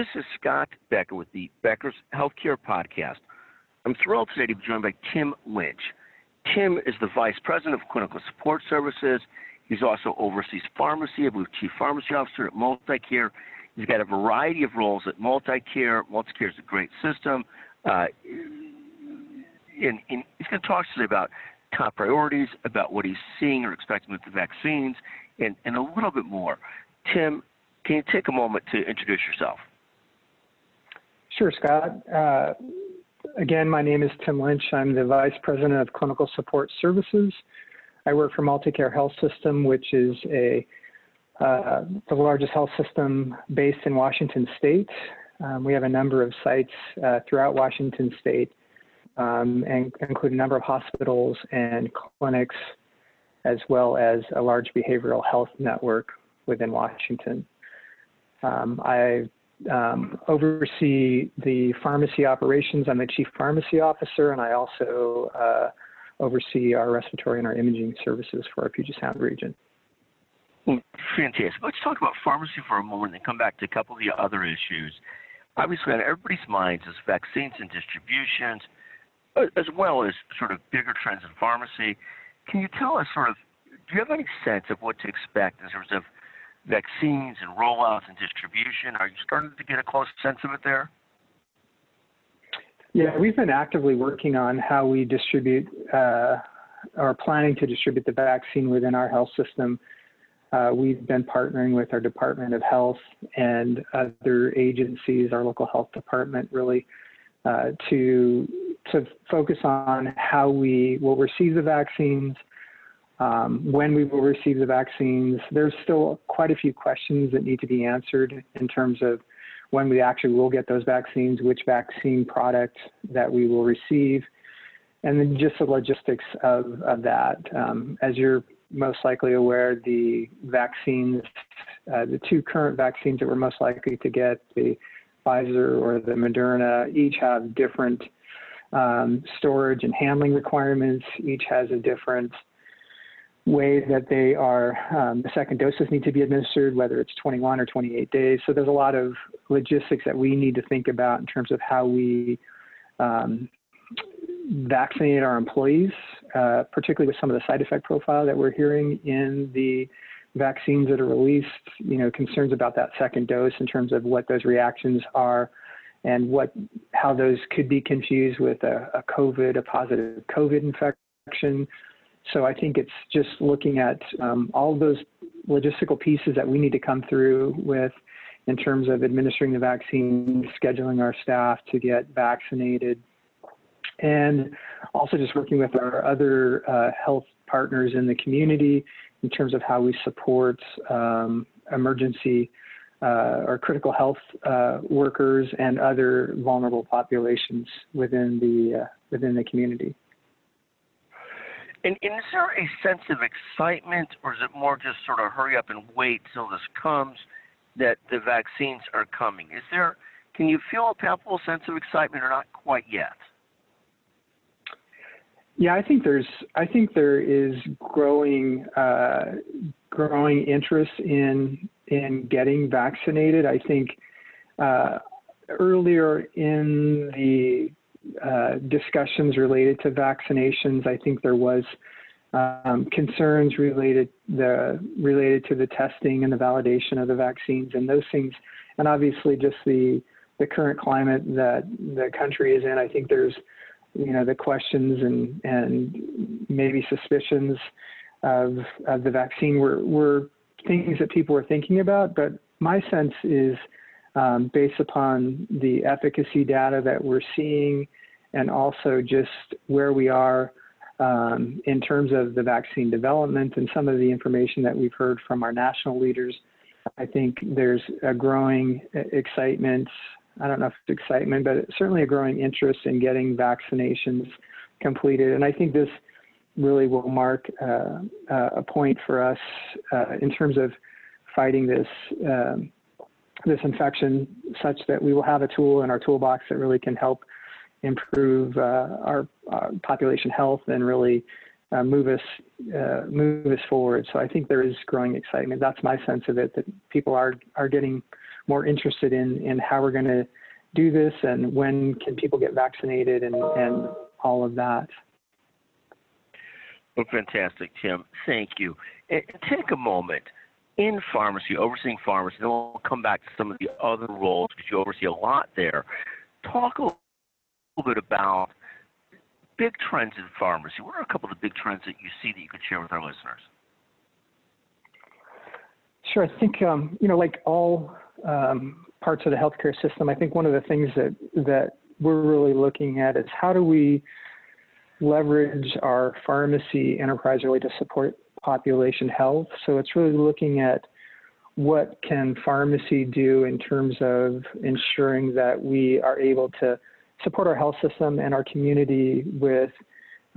this is Scott Becker with the Becker's Healthcare Podcast. I'm thrilled today to be joined by Tim Lynch. Tim is the Vice President of Clinical Support Services. He's also oversees pharmacy, I believe Chief Pharmacy Officer at MultiCare. He's got a variety of roles at MultiCare. MultiCare is a great system. Uh, and, and he's going to talk to today about top priorities, about what he's seeing or expecting with the vaccines, and, and a little bit more. Tim, can you take a moment to introduce yourself? Sure, Scott. Uh, again, my name is Tim Lynch. I'm the Vice President of Clinical Support Services. I work for MultiCare Health System, which is a uh, the largest health system based in Washington State. Um, we have a number of sites uh, throughout Washington State, um, and include a number of hospitals and clinics, as well as a large behavioral health network within Washington. Um, I um, oversee the pharmacy operations. I'm the chief pharmacy officer, and I also uh, oversee our respiratory and our imaging services for our Puget Sound region. Fantastic. Let's talk about pharmacy for a moment and come back to a couple of the other issues. Obviously, on everybody's minds is vaccines and distributions, as well as sort of bigger trends in pharmacy. Can you tell us sort of, do you have any sense of what to expect in terms of vaccines and rollouts and distribution? Are you starting to get a close sense of it there? Yeah, we've been actively working on how we distribute uh, or planning to distribute the vaccine within our health system. Uh, we've been partnering with our Department of Health and other agencies, our local health department, really uh, to to focus on how we will receive the vaccines, um, when we will receive the vaccines. There's still quite a few questions that need to be answered in terms of when we actually will get those vaccines, which vaccine product that we will receive, and then just the logistics of, of that. Um, as you're most likely aware, the vaccines, uh, the two current vaccines that we're most likely to get, the Pfizer or the Moderna, each have different um, storage and handling requirements. Each has a different way that they are, um, the second doses need to be administered, whether it's 21 or 28 days. So there's a lot of logistics that we need to think about in terms of how we um, vaccinate our employees, uh, particularly with some of the side effect profile that we're hearing in the vaccines that are released, you know, concerns about that second dose in terms of what those reactions are and what how those could be confused with a, a COVID, a positive COVID infection. So I think it's just looking at um, all those logistical pieces that we need to come through with in terms of administering the vaccine, scheduling our staff to get vaccinated, and also just working with our other uh, health partners in the community in terms of how we support um, emergency uh, or critical health uh, workers and other vulnerable populations within the uh, within the community. And, and, is there a sense of excitement, or is it more just sort of hurry up and wait till this comes that the vaccines are coming? Is there, can you feel a palpable sense of excitement, or not quite yet? Yeah, I think there's I think there is growing uh, growing interest in in getting vaccinated. I think uh, earlier in the discussions related to vaccinations, I think there was um, concerns related the related to the testing and the validation of the vaccines and those things, and obviously just the the current climate that the country is in. I think there's you know the questions and and maybe suspicions of of the vaccine were were things that people were thinking about. But my sense is um, based upon the efficacy data that we're seeing, and also just where we are um, in terms of the vaccine development and some of the information that we've heard from our national leaders. I think there's a growing excitement I don't know if it's excitement, but certainly a growing interest in getting vaccinations completed. And I think this really will mark uh, uh, a point for us uh, in terms of fighting this um, this infection, such that we will have a tool in our toolbox that really can help improve uh, our, our, population health and really uh, move us uh, move us forward. So I think there is growing excitement. That's my sense of it. That people are are getting more interested in in how we're going to do this and when can people get vaccinated and and all of that. Well, fantastic, Tim. Thank you. And take a moment in pharmacy, overseeing pharmacy, then we'll come back to some of the other roles because you oversee a lot there. Talk a little bit about big trends in pharmacy. What are a couple of the big trends that you see that you could share with our listeners? Sure. I think um, you know, like all um, parts of the healthcare system, I think one of the things that that we're really looking at is how do we leverage our pharmacy enterprise really to support population health. So it's really looking at what can pharmacy do in terms of ensuring that we are able to support our health system and our community with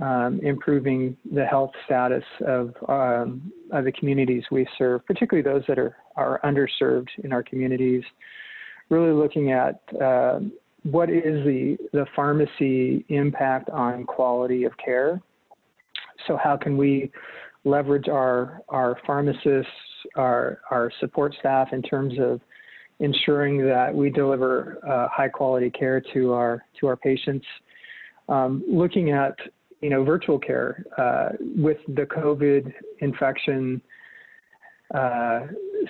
um, improving the health status of, um, of the communities we serve, particularly those that are, are underserved in our communities. Really looking at uh, what is the, the pharmacy impact on quality of care. So how can we leverage our, our pharmacists, our, our support staff in terms of ensuring that we deliver uh, high quality care to our, to our patients. Um, looking at you know, virtual care uh, with the COVID infection uh,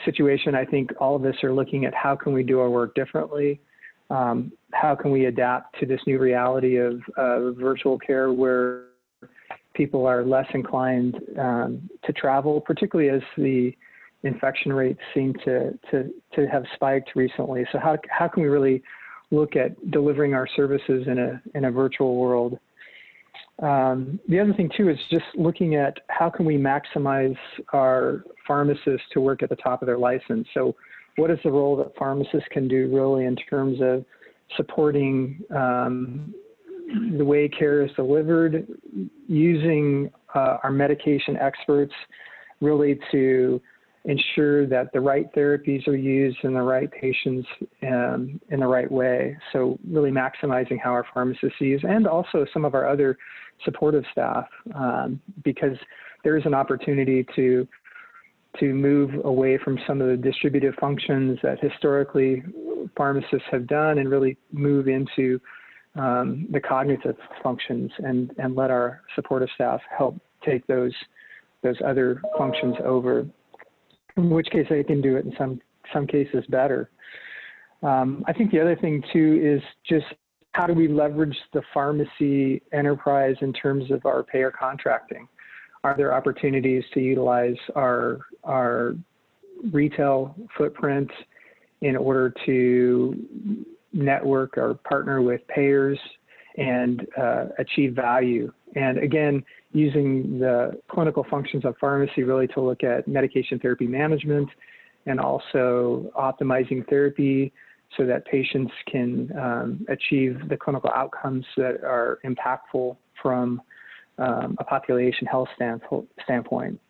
situation, I think all of us are looking at how can we do our work differently. Um, how can we adapt to this new reality of virtual care where people are less inclined um, to travel, particularly as the infection rates seem to, to, to have spiked recently. So how, how can we really look at delivering our services in a, in a virtual world? Um, the other thing too is just looking at how can we maximize our pharmacists to work at the top of their license. So what is the role that pharmacists can do really in terms of supporting um, the way care is delivered, using uh, our medication experts really to ensure that the right therapies are used in the right patients um, in the right way. So really maximizing how our pharmacists use and also some of our other supportive staff um, because there is an opportunity to to move away from some of the distributive functions that historically pharmacists have done and really move into um, the cognitive functions and, and let our supportive staff help take those those other functions over. In which case, they can do it in some some cases better. Um, I think the other thing too is just how do we leverage the pharmacy enterprise in terms of our payer contracting? Are there opportunities to utilize our our retail footprint in order to network or partner with payers and uh, achieve value. And again, using the clinical functions of pharmacy really to look at medication therapy management and also optimizing therapy so that patients can um, achieve the clinical outcomes that are impactful from um, a population health standpoint.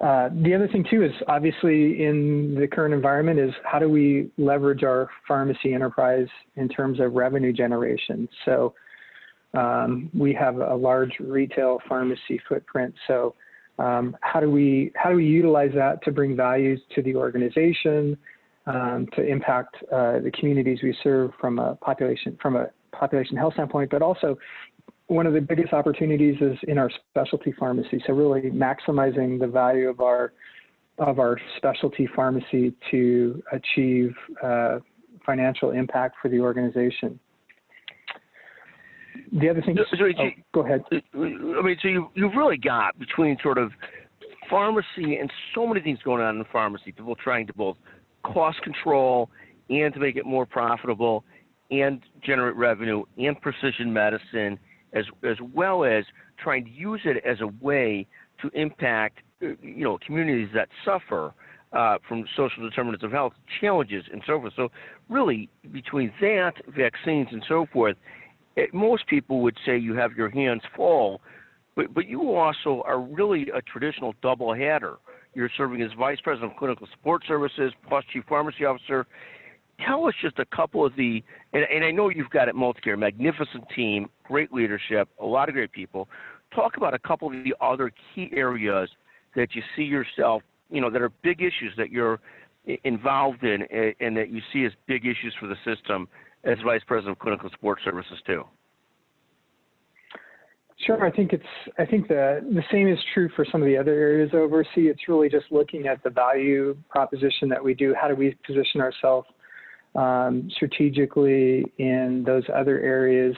Uh, the other thing too is obviously in the current environment is how do we leverage our pharmacy enterprise in terms of revenue generation. So um, we have a large retail pharmacy footprint. So um, how do we how do we utilize that to bring values to the organization, um, to impact uh, the communities we serve from a population from a population health standpoint, but also one of the biggest opportunities is in our specialty pharmacy. So really maximizing the value of our of our specialty pharmacy to achieve uh, financial impact for the organization. The other thing, so, oh, go ahead. I mean, so you you've really got between sort of pharmacy and so many things going on in pharmacy. People trying to both cost control and to make it more profitable, and generate revenue, and precision medicine as as well as trying to use it as a way to impact you know communities that suffer uh, from social determinants of health challenges and so forth. So really, between that, vaccines, and so forth, it, most people would say you have your hands full, but but you also are really a traditional double header. You're serving as vice president of clinical support services, plus chief pharmacy officer, tell us just a couple of the, and, and I know you've got at Multicare, magnificent team, great leadership, a lot of great people. Talk about a couple of the other key areas that you see yourself, you know, that are big issues that you're involved in eh, and that you see as big issues for the system as Vice President of Clinical Support Services too? Sure. I think it's. I think the the same is true for some of the other areas oversee. It's really just looking at the value proposition that we do. How do we position ourselves um, strategically in those other areas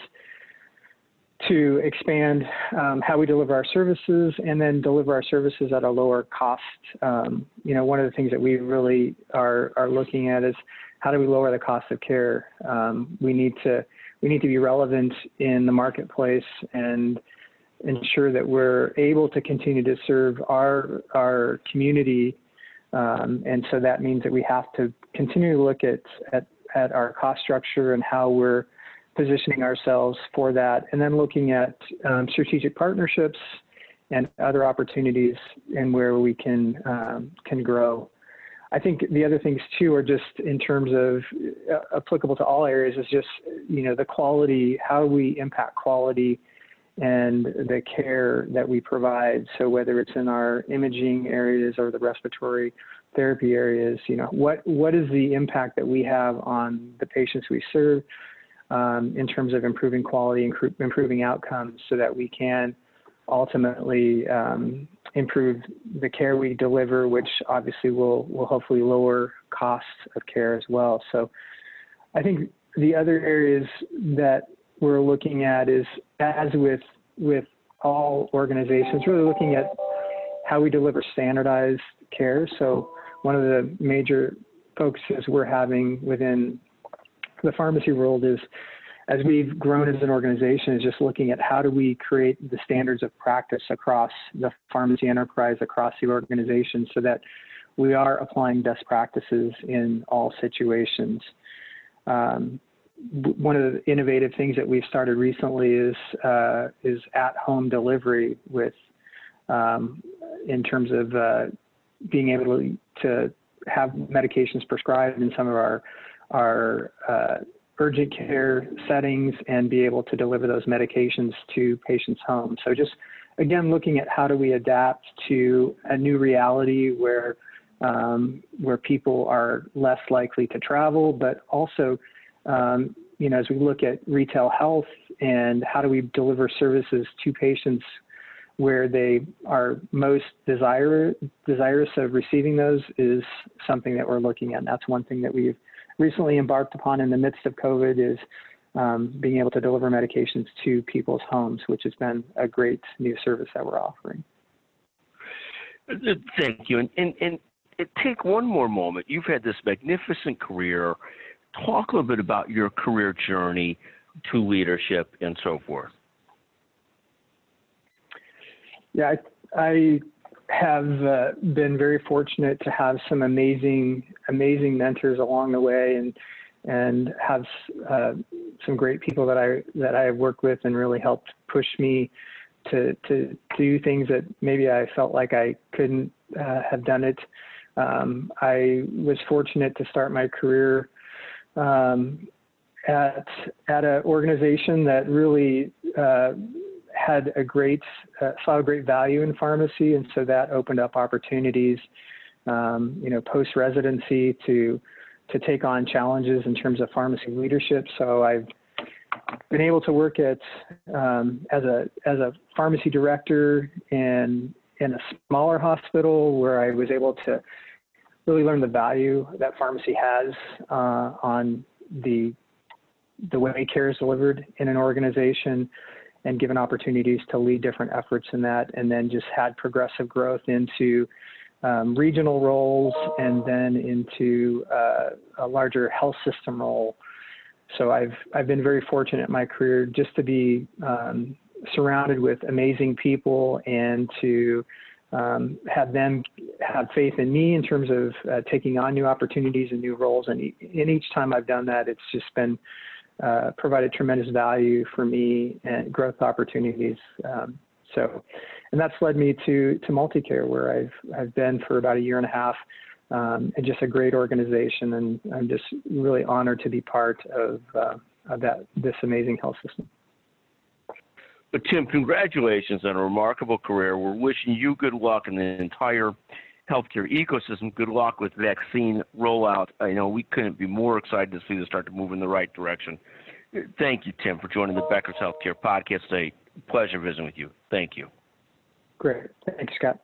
to expand um, how we deliver our services and then deliver our services at a lower cost. Um, you know, one of the things that we really are are looking at is how do we lower the cost of care. Um, we need to we need to be relevant in the marketplace and ensure that we're able to continue to serve our our community. Um, and so that means that we have to continue to look at, at at our cost structure and how we're positioning ourselves for that, and then looking at um, strategic partnerships and other opportunities and where we can um, can grow. I think the other things too are just in terms of uh, applicable to all areas is just you know the quality, how we impact quality and the care that we provide. So whether it's in our imaging areas or the respiratory therapy areas, you know, what what is the impact that we have on the patients we serve um, in terms of improving quality and improving outcomes so that we can ultimately um, improve the care we deliver, which obviously will, will hopefully lower costs of care as well. So I think the other areas that we're looking at is, as with, with all organizations, really looking at how we deliver standardized care. So one of the major focuses we're having within the pharmacy world is as we've grown as an organization is just looking at how do we create the standards of practice across the pharmacy enterprise across the organization so that we are applying best practices in all situations. Um, one of the innovative things that we've started recently is uh, is at home delivery with um, in terms of uh, being able to, to have medications prescribed in some of our our uh, urgent care settings and be able to deliver those medications to patients' homes. So just again, looking at how do we adapt to a new reality where um, where people are less likely to travel, but also um, you know as we look at retail health and how do we deliver services to patients where they are most desire, desirous of receiving those is something that we're looking at. And that's one thing that we've recently embarked upon in the midst of COVID is um, being able to deliver medications to people's homes, which has been a great new service that we're offering. Thank you. And, and, and take one more moment. You've had this magnificent career. Talk a little bit about your career journey to leadership and so forth. Yeah, I, I have uh, been very fortunate to have some amazing, amazing mentors along the way, and and have uh, some great people that I that I have worked with and really helped push me to to do things that maybe I felt like I couldn't uh, have done it. Um, I was fortunate to start my career um, at at an organization that really uh, had a great uh, saw a great value in pharmacy, and so that opened up opportunities, um, you know, post residency to to take on challenges in terms of pharmacy leadership. So I've been able to work at um, as a as a pharmacy director in in a smaller hospital where I was able to really learn the value that pharmacy has uh, on the the way care is delivered in an organization and given opportunities to lead different efforts in that, and then just had progressive growth into um, regional roles and then into uh, a larger health system role. So I've I've been very fortunate in my career just to be um, surrounded with amazing people and to um, have them have faith in me in terms of uh, taking on new opportunities and new roles. And, and each time I've done that, it's just been uh, provided tremendous value for me and growth opportunities. Um, so, and that's led me to to MultiCare, where I've I've been for about a year and a half, um, and just a great organization, and I'm just really honored to be part of, uh, of that this amazing health system. But Tim, congratulations on a remarkable career. We're wishing you good luck and the entire healthcare ecosystem. Good luck with vaccine rollout. I know we couldn't be more excited to see this start to move in the right direction. Thank you, Tim, for joining the Becker's Healthcare podcast today. Pleasure visiting with you. Thank you. Great. Thanks, Scott.